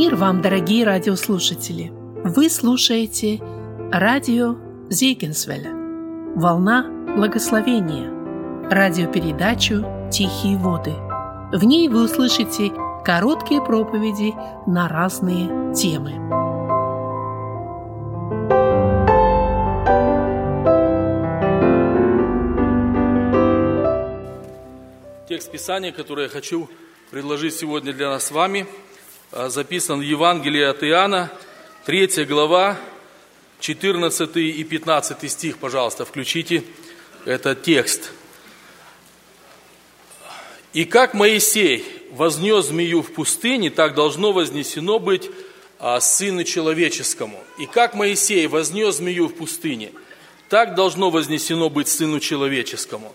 Мир вам, дорогие радиослушатели! Вы слушаете радио Зейгенсвеля «Волна благословения» радиопередачу «Тихие воды». В ней вы услышите короткие проповеди на разные темы. Текст Писания, который я хочу предложить сегодня для нас с вами, записан в Евангелии от Иоанна, 3 глава, 14 и 15 стих, пожалуйста, включите этот текст. «И как Моисей вознес змею в пустыне, так должно вознесено быть а, Сыну Человеческому. И как Моисей вознес змею в пустыне, так должно вознесено быть Сыну Человеческому».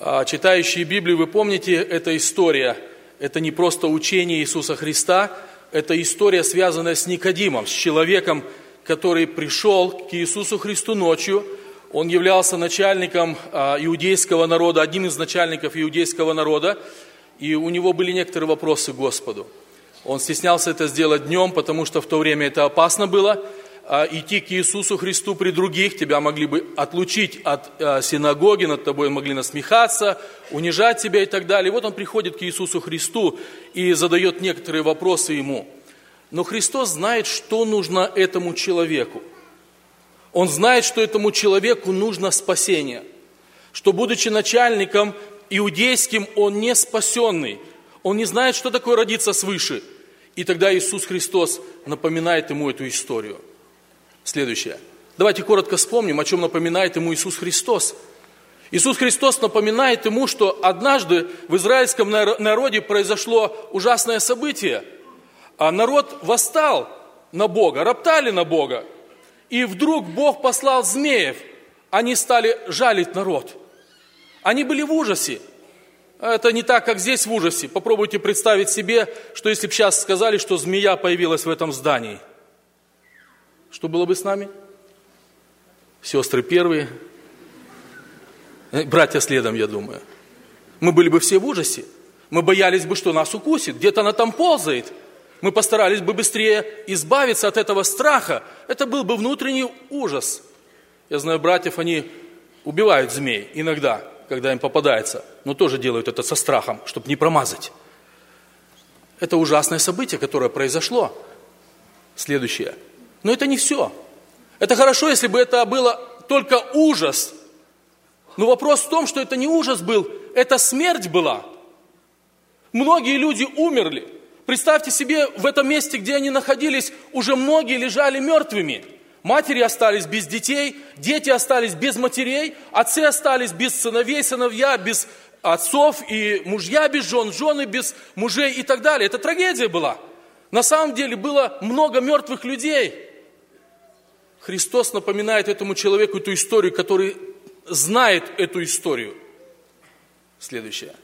А, читающие Библию, вы помните, эта история, это не просто учение Иисуса Христа, это история, связанная с Никодимом, с человеком, который пришел к Иисусу Христу ночью. Он являлся начальником а, иудейского народа, одним из начальников иудейского народа, и у него были некоторые вопросы к Господу. Он стеснялся это сделать днем, потому что в то время это опасно было – идти к Иисусу Христу при других, тебя могли бы отлучить от а, синагоги, над тобой могли насмехаться, унижать тебя и так далее. Вот он приходит к Иисусу Христу и задает некоторые вопросы ему. Но Христос знает, что нужно этому человеку. Он знает, что этому человеку нужно спасение. Что, будучи начальником иудейским, он не спасенный. Он не знает, что такое родиться свыше. И тогда Иисус Христос напоминает ему эту историю – Следующее. Давайте коротко вспомним, о чем напоминает ему Иисус Христос. Иисус Христос напоминает ему, что однажды в израильском народе произошло ужасное событие. А народ восстал на Бога, роптали на Бога. И вдруг Бог послал змеев. Они стали жалить народ. Они были в ужасе. Это не так, как здесь в ужасе. Попробуйте представить себе, что если бы сейчас сказали, что змея появилась в этом здании – что было бы с нами? Сестры первые, э, братья следом, я думаю. Мы были бы все в ужасе. Мы боялись бы, что нас укусит. Где-то она там ползает. Мы постарались бы быстрее избавиться от этого страха. Это был бы внутренний ужас. Я знаю братьев, они убивают змей иногда, когда им попадается, но тоже делают это со страхом, чтобы не промазать. Это ужасное событие, которое произошло. Следующее – но это не все. Это хорошо, если бы это было только ужас. Но вопрос в том, что это не ужас был, это смерть была. Многие люди умерли. Представьте себе, в этом месте, где они находились, уже многие лежали мертвыми. Матери остались без детей, дети остались без матерей, отцы остались без сыновей, сыновья без отцов и мужья без жен, жены без мужей и так далее. Это трагедия была. На самом деле было много мертвых людей. Христос напоминает этому человеку эту историю, который знает эту историю. Следующее.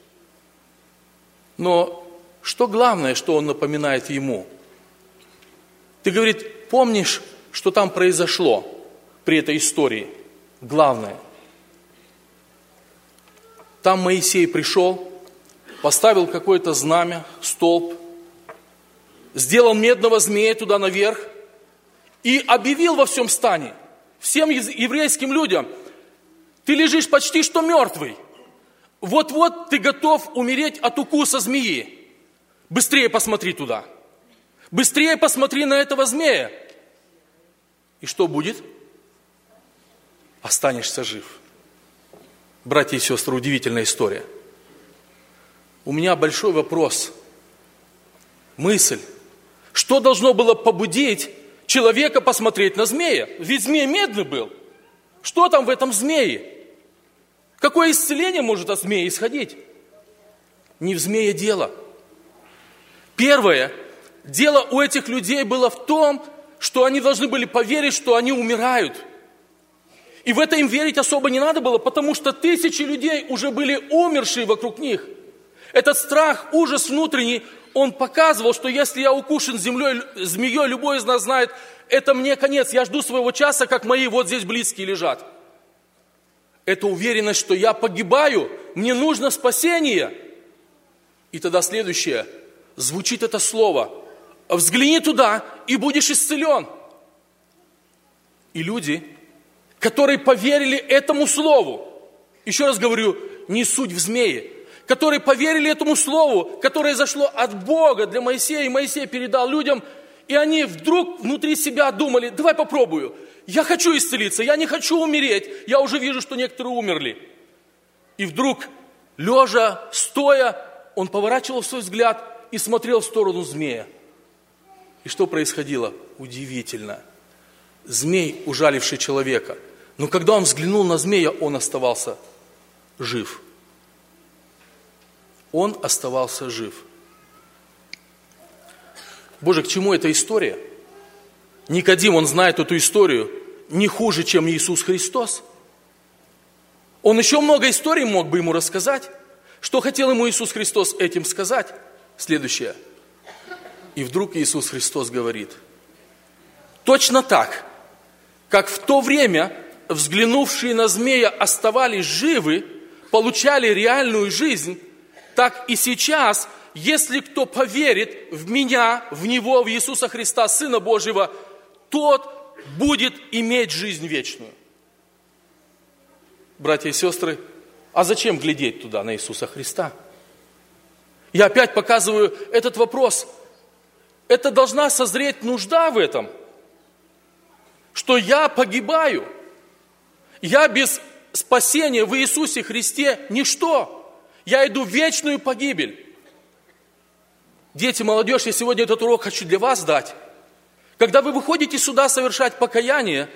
Но что главное, что он напоминает ему? Ты, говорит, помнишь, что там произошло при этой истории? Главное. Там Моисей пришел, поставил какое-то знамя, столб, сделал медного змея туда наверх – и объявил во всем стане, всем еврейским людям, ты лежишь почти что мертвый. Вот-вот ты готов умереть от укуса змеи. Быстрее посмотри туда. Быстрее посмотри на этого змея. И что будет? Останешься жив. Братья и сестры, удивительная история. У меня большой вопрос, мысль. Что должно было побудить человека посмотреть на змея. Ведь змей медный был. Что там в этом змее? Какое исцеление может от змея исходить? Не в змее дело. Первое, дело у этих людей было в том, что они должны были поверить, что они умирают. И в это им верить особо не надо было, потому что тысячи людей уже были умершие вокруг них. Этот страх, ужас внутренний, он показывал, что если я укушен землей, змеей, любой из нас знает, это мне конец, я жду своего часа, как мои вот здесь близкие лежат. Это уверенность, что я погибаю, мне нужно спасение. И тогда следующее, звучит это слово, взгляни туда и будешь исцелен. И люди, которые поверили этому слову, еще раз говорю, не суть в змее, которые поверили этому слову, которое зашло от Бога для Моисея, и Моисей передал людям, и они вдруг внутри себя думали, давай попробую, я хочу исцелиться, я не хочу умереть, я уже вижу, что некоторые умерли. И вдруг, лежа, стоя, он поворачивал свой взгляд и смотрел в сторону змея. И что происходило? Удивительно. Змей, ужаливший человека. Но когда он взглянул на змея, он оставался жив. Он оставался жив. Боже, к чему эта история? Никодим, он знает эту историю не хуже, чем Иисус Христос. Он еще много историй мог бы ему рассказать. Что хотел ему Иисус Христос этим сказать? Следующее. И вдруг Иисус Христос говорит, точно так, как в то время взглянувшие на змея оставались живы, получали реальную жизнь, так и сейчас, если кто поверит в меня, в Него, в Иисуса Христа, Сына Божьего, тот будет иметь жизнь вечную. Братья и сестры, а зачем глядеть туда, на Иисуса Христа? Я опять показываю этот вопрос. Это должна созреть нужда в этом, что я погибаю. Я без спасения в Иисусе Христе ничто. Я иду в вечную погибель. Дети, молодежь, я сегодня этот урок хочу для вас дать. Когда вы выходите сюда совершать покаяние,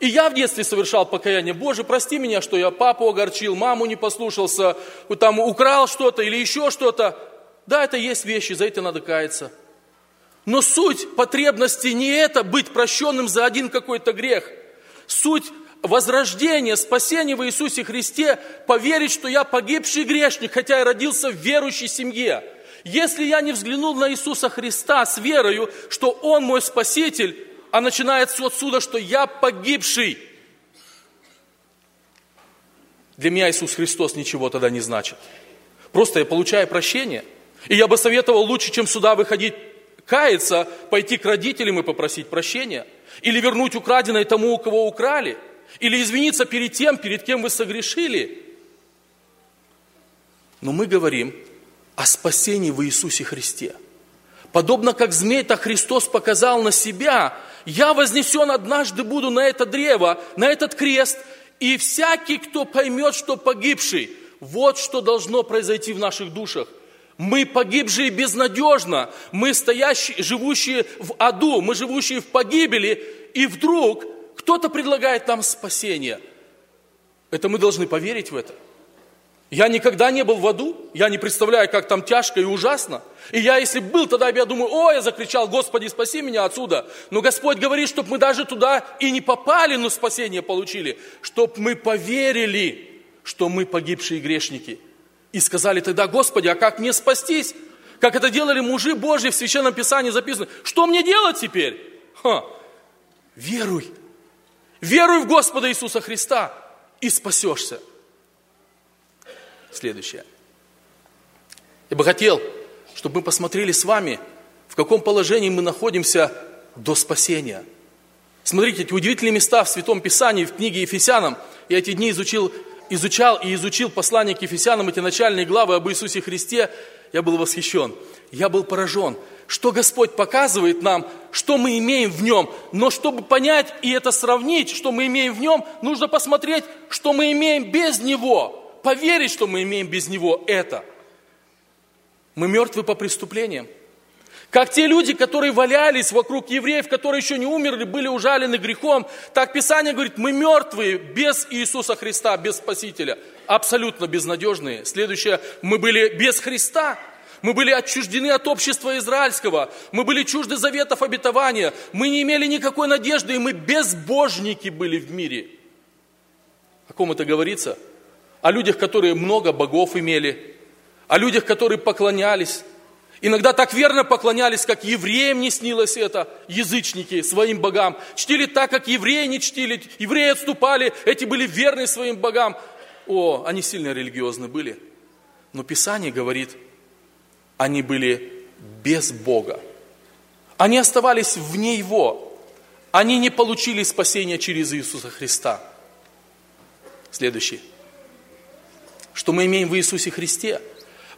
и я в детстве совершал покаяние, Боже, прости меня, что я папу огорчил, маму не послушался, там украл что-то или еще что-то. Да, это есть вещи, за это надо каяться. Но суть потребности не это быть прощенным за один какой-то грех. Суть возрождения, спасения в Иисусе Христе, поверить, что я погибший грешник, хотя я родился в верующей семье. Если я не взглянул на Иисуса Христа с верою, что Он мой Спаситель, а начинается отсюда, что я погибший, для меня Иисус Христос ничего тогда не значит. Просто я получаю прощение. И я бы советовал лучше, чем сюда выходить, каяться, пойти к родителям и попросить прощения. Или вернуть украденное тому, у кого украли. Или извиниться перед тем, перед кем вы согрешили. Но мы говорим о спасении в Иисусе Христе. Подобно как змей, так Христос показал на себя. Я вознесен однажды буду на это древо, на этот крест, и всякий, кто поймет, что погибший, вот что должно произойти в наших душах. Мы погибшие безнадежно, мы стоящие, живущие в аду, мы живущие в погибели, и вдруг кто-то предлагает нам спасение. Это мы должны поверить в это. Я никогда не был в аду, я не представляю, как там тяжко и ужасно. И я, если был, тогда я думаю, о, я закричал, Господи, спаси меня отсюда. Но Господь говорит, чтобы мы даже туда и не попали, но спасение получили. Чтобы мы поверили, что мы погибшие грешники. И сказали тогда, Господи, а как мне спастись? Как это делали мужи Божьи в Священном Писании записано. Что мне делать теперь? Ха. Веруй. Веруй в Господа Иисуса Христа и спасешься. Следующее. Я бы хотел, чтобы мы посмотрели с вами, в каком положении мы находимся до спасения. Смотрите, эти удивительные места в Святом Писании, в книге Ефесянам. Я эти дни изучил, изучал и изучил послание к Ефесянам, эти начальные главы об Иисусе Христе. Я был восхищен, я был поражен что Господь показывает нам, что мы имеем в нем. Но чтобы понять и это сравнить, что мы имеем в нем, нужно посмотреть, что мы имеем без него. Поверить, что мы имеем без него это. Мы мертвы по преступлениям. Как те люди, которые валялись вокруг евреев, которые еще не умерли, были ужалены грехом, так Писание говорит, мы мертвые без Иисуса Христа, без Спасителя, абсолютно безнадежные. Следующее, мы были без Христа, мы были отчуждены от общества израильского. Мы были чужды заветов обетования. Мы не имели никакой надежды, и мы безбожники были в мире. О ком это говорится? О людях, которые много богов имели. О людях, которые поклонялись. Иногда так верно поклонялись, как евреям не снилось это, язычники своим богам. Чтили так, как евреи не чтили. Евреи отступали, эти были верны своим богам. О, они сильно религиозны были. Но Писание говорит – они были без Бога. Они оставались вне Его. Они не получили спасения через Иисуса Христа. Следующий. Что мы имеем в Иисусе Христе?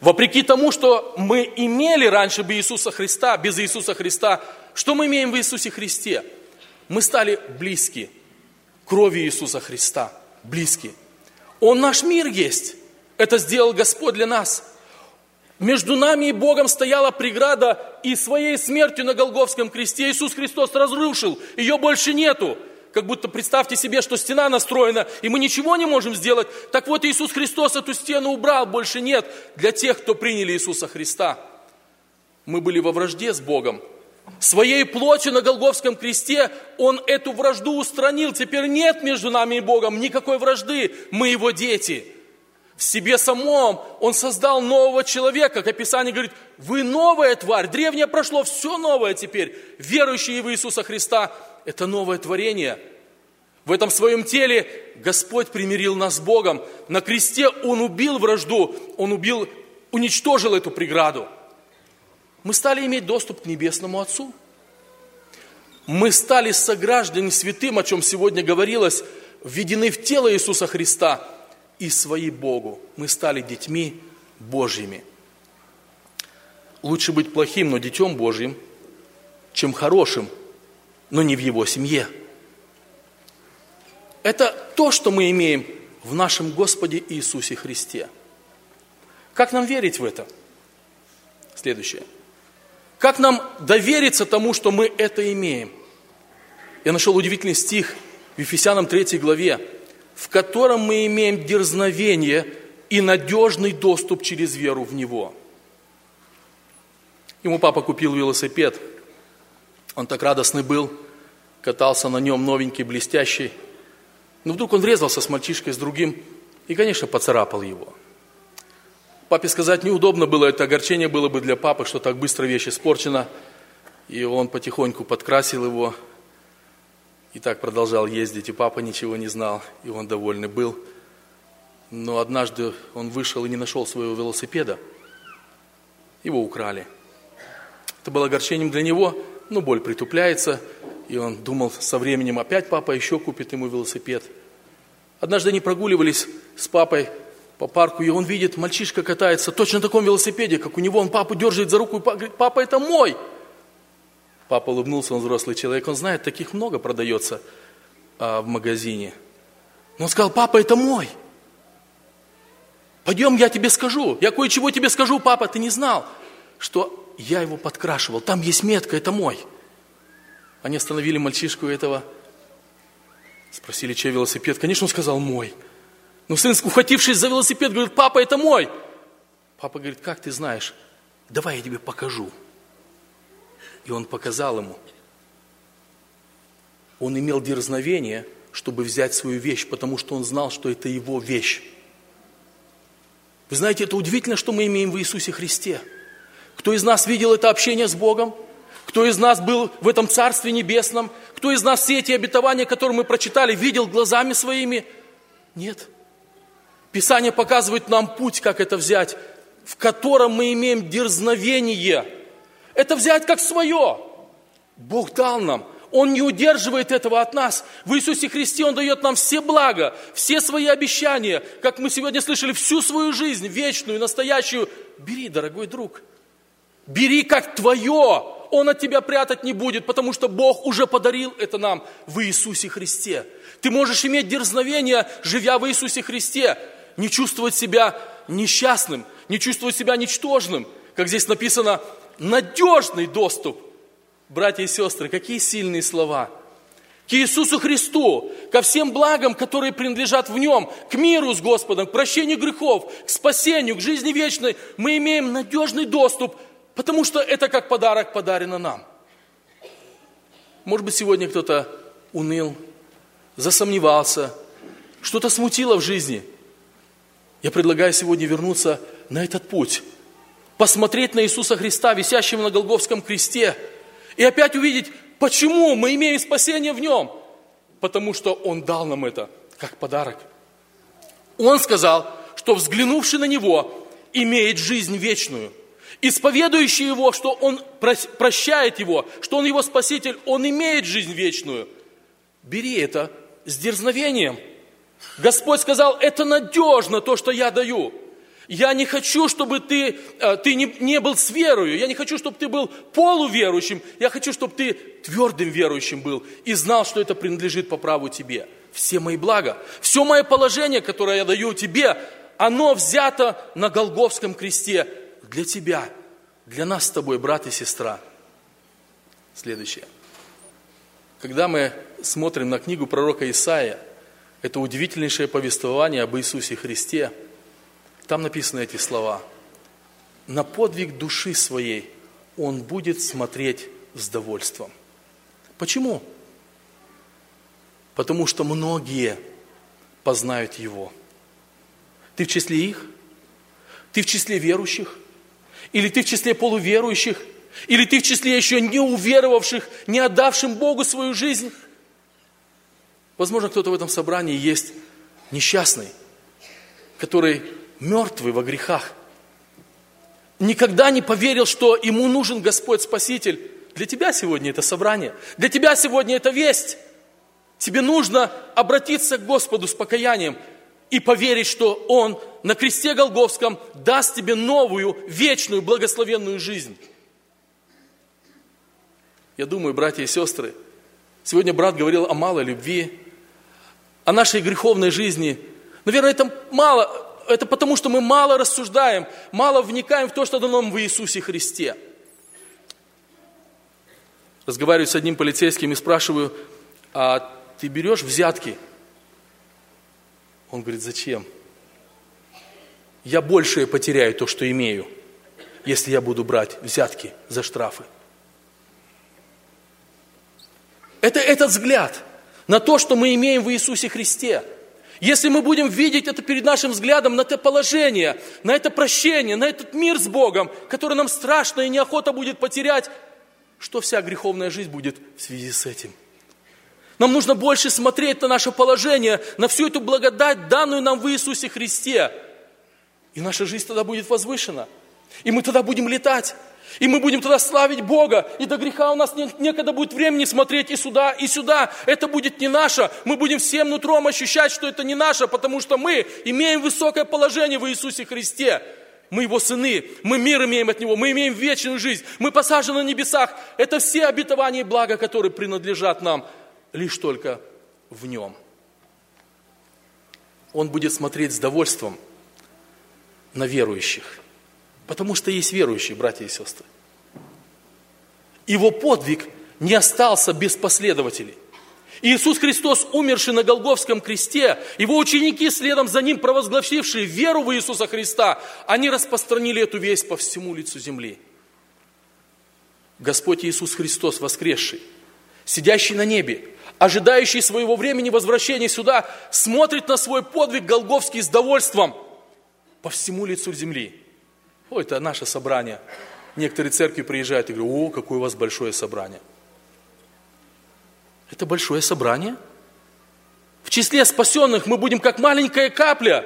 Вопреки тому, что мы имели раньше бы Иисуса Христа, без Иисуса Христа, что мы имеем в Иисусе Христе? Мы стали близки крови Иисуса Христа. Близки. Он наш мир есть. Это сделал Господь для нас. Между нами и Богом стояла преграда, и своей смертью на Голговском кресте Иисус Христос разрушил. Ее больше нету. Как будто представьте себе, что стена настроена, и мы ничего не можем сделать. Так вот, Иисус Христос эту стену убрал, больше нет для тех, кто приняли Иисуса Христа. Мы были во вражде с Богом. Своей плотью на Голговском кресте Он эту вражду устранил. Теперь нет между нами и Богом никакой вражды. Мы Его дети в себе самом Он создал нового человека. Как Писание говорит, вы новая тварь, древнее прошло, все новое теперь. Верующие в Иисуса Христа – это новое творение. В этом своем теле Господь примирил нас с Богом. На кресте Он убил вражду, Он убил, уничтожил эту преграду. Мы стали иметь доступ к Небесному Отцу. Мы стали сограждане святым, о чем сегодня говорилось, введены в тело Иисуса Христа – и свои Богу. Мы стали детьми Божьими. Лучше быть плохим, но детем Божьим, чем хорошим, но не в его семье. Это то, что мы имеем в нашем Господе Иисусе Христе. Как нам верить в это? Следующее. Как нам довериться тому, что мы это имеем? Я нашел удивительный стих в Ефесянам 3 главе в котором мы имеем дерзновение и надежный доступ через веру в Него. Ему папа купил велосипед. Он так радостный был, катался на нем новенький, блестящий. Но вдруг он врезался с мальчишкой, с другим, и, конечно, поцарапал его. Папе сказать неудобно было, это огорчение было бы для папы, что так быстро вещь испорчена. И он потихоньку подкрасил его, и так продолжал ездить, и папа ничего не знал, и он довольный был. Но однажды он вышел и не нашел своего велосипеда. Его украли. Это было огорчением для него, но боль притупляется, и он думал, со временем опять папа еще купит ему велосипед. Однажды они прогуливались с папой по парку, и он видит, мальчишка катается точно на таком велосипеде, как у него, он папу держит за руку и говорит, папа, это мой. Папа улыбнулся, он взрослый человек, он знает, таких много продается а, в магазине. Но он сказал, папа, это мой. Пойдем, я тебе скажу. Я кое-чего тебе скажу, папа, ты не знал, что я его подкрашивал. Там есть метка, это мой. Они остановили мальчишку этого, спросили, чей велосипед. Конечно, он сказал, мой. Но сын, ухватившись за велосипед, говорит, папа, это мой. Папа говорит, как ты знаешь? Давай я тебе покажу. И он показал ему. Он имел дерзновение, чтобы взять свою вещь, потому что он знал, что это его вещь. Вы знаете, это удивительно, что мы имеем в Иисусе Христе. Кто из нас видел это общение с Богом? Кто из нас был в этом Царстве Небесном? Кто из нас все эти обетования, которые мы прочитали, видел глазами своими? Нет. Писание показывает нам путь, как это взять, в котором мы имеем дерзновение – это взять как свое. Бог дал нам. Он не удерживает этого от нас. В Иисусе Христе Он дает нам все блага, все свои обещания, как мы сегодня слышали, всю свою жизнь, вечную, настоящую. Бери, дорогой друг. Бери как твое. Он от тебя прятать не будет, потому что Бог уже подарил это нам в Иисусе Христе. Ты можешь иметь дерзновение, живя в Иисусе Христе, не чувствовать себя несчастным, не чувствовать себя ничтожным. Как здесь написано, надежный доступ. Братья и сестры, какие сильные слова. К Иисусу Христу, ко всем благам, которые принадлежат в Нем, к миру с Господом, к прощению грехов, к спасению, к жизни вечной, мы имеем надежный доступ, потому что это как подарок подарено нам. Может быть, сегодня кто-то уныл, засомневался, что-то смутило в жизни. Я предлагаю сегодня вернуться на этот путь – посмотреть на Иисуса Христа, висящего на Голговском кресте, и опять увидеть, почему мы имеем спасение в Нем. Потому что Он дал нам это как подарок. Он сказал, что взглянувший на Него имеет жизнь вечную. исповедующий Его, что Он прощает его, что Он его Спаситель, он имеет жизнь вечную. Бери это с дерзновением. Господь сказал, это надежно то, что я даю. Я не хочу, чтобы ты, э, ты не, не был с верою. Я не хочу, чтобы ты был полуверующим. Я хочу, чтобы ты твердым верующим был и знал, что это принадлежит по праву тебе. Все мои блага, все мое положение, которое я даю тебе, оно взято на Голговском кресте для тебя, для нас с тобой, брат и сестра. Следующее. Когда мы смотрим на книгу пророка Исаия, это удивительнейшее повествование об Иисусе Христе, там написаны эти слова. «На подвиг души своей он будет смотреть с довольством». Почему? Потому что многие познают Его. Ты в числе их? Ты в числе верующих? Или ты в числе полуверующих? Или ты в числе еще не уверовавших, не отдавшим Богу свою жизнь? Возможно, кто-то в этом собрании есть несчастный, который мертвый во грехах. Никогда не поверил, что ему нужен Господь Спаситель. Для тебя сегодня это собрание. Для тебя сегодня это весть. Тебе нужно обратиться к Господу с покаянием и поверить, что Он на кресте Голговском даст тебе новую, вечную, благословенную жизнь. Я думаю, братья и сестры, сегодня брат говорил о малой любви, о нашей греховной жизни. Наверное, это мало, это потому, что мы мало рассуждаем, мало вникаем в то, что дано нам в Иисусе Христе. Разговариваю с одним полицейским и спрашиваю, а ты берешь взятки? Он говорит, зачем? Я большее потеряю то, что имею, если я буду брать взятки за штрафы. Это этот взгляд на то, что мы имеем в Иисусе Христе. Если мы будем видеть это перед нашим взглядом, на это положение, на это прощение, на этот мир с Богом, который нам страшно и неохота будет потерять, что вся греховная жизнь будет в связи с этим? Нам нужно больше смотреть на наше положение, на всю эту благодать, данную нам в Иисусе Христе. И наша жизнь тогда будет возвышена. И мы тогда будем летать. И мы будем тогда славить Бога. И до греха у нас не, некогда будет времени смотреть и сюда, и сюда. Это будет не наше. Мы будем всем нутром ощущать, что это не наше, потому что мы имеем высокое положение в Иисусе Христе. Мы Его сыны, мы мир имеем от Него, мы имеем вечную жизнь, мы посажены на небесах. Это все обетования и блага, которые принадлежат нам лишь только в Нем. Он будет смотреть с довольством на верующих. Потому что есть верующие, братья и сестры. Его подвиг не остался без последователей. Иисус Христос, умерший на Голговском кресте, его ученики, следом за ним провозгласившие веру в Иисуса Христа, они распространили эту весть по всему лицу земли. Господь Иисус Христос, воскресший, сидящий на небе, ожидающий своего времени возвращения сюда, смотрит на свой подвиг Голговский с довольством по всему лицу земли. О, это наше собрание. Некоторые церкви приезжают и говорят, о, какое у вас большое собрание. Это большое собрание. В числе спасенных мы будем как маленькая капля.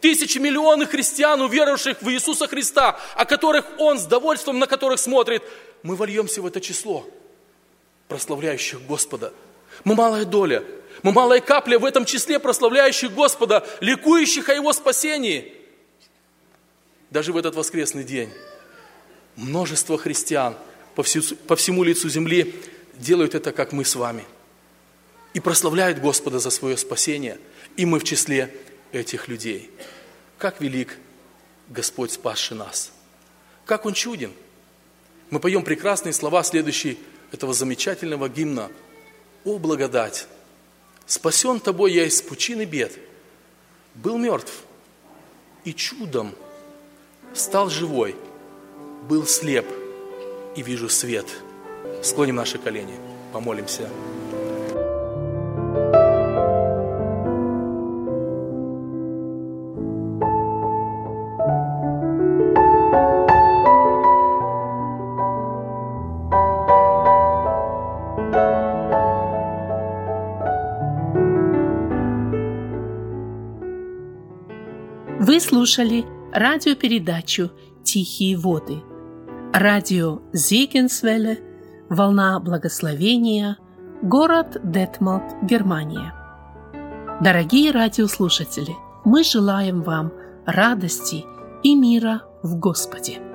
Тысячи миллионы христиан, уверовавших в Иисуса Христа, о которых Он с довольством, на которых смотрит, мы вольемся в это число, прославляющих Господа. Мы малая доля, мы малая капля в этом числе прославляющих Господа, ликующих о Его спасении – даже в этот воскресный день, множество христиан по, всю, по всему лицу земли делают это, как мы с вами. И прославляют Господа за свое спасение. И мы в числе этих людей. Как велик Господь, спасший нас. Как Он чуден. Мы поем прекрасные слова, следующие этого замечательного гимна. «О, благодать! Спасен тобой я из пучины бед. Был мертв, и чудом – стал живой, был слеп и вижу свет. Склоним наши колени, помолимся. Вы слушали радиопередачу «Тихие воды» Радио Зегенсвелле, Волна Благословения, город Детмалт, Германия. Дорогие радиослушатели, мы желаем вам радости и мира в Господе.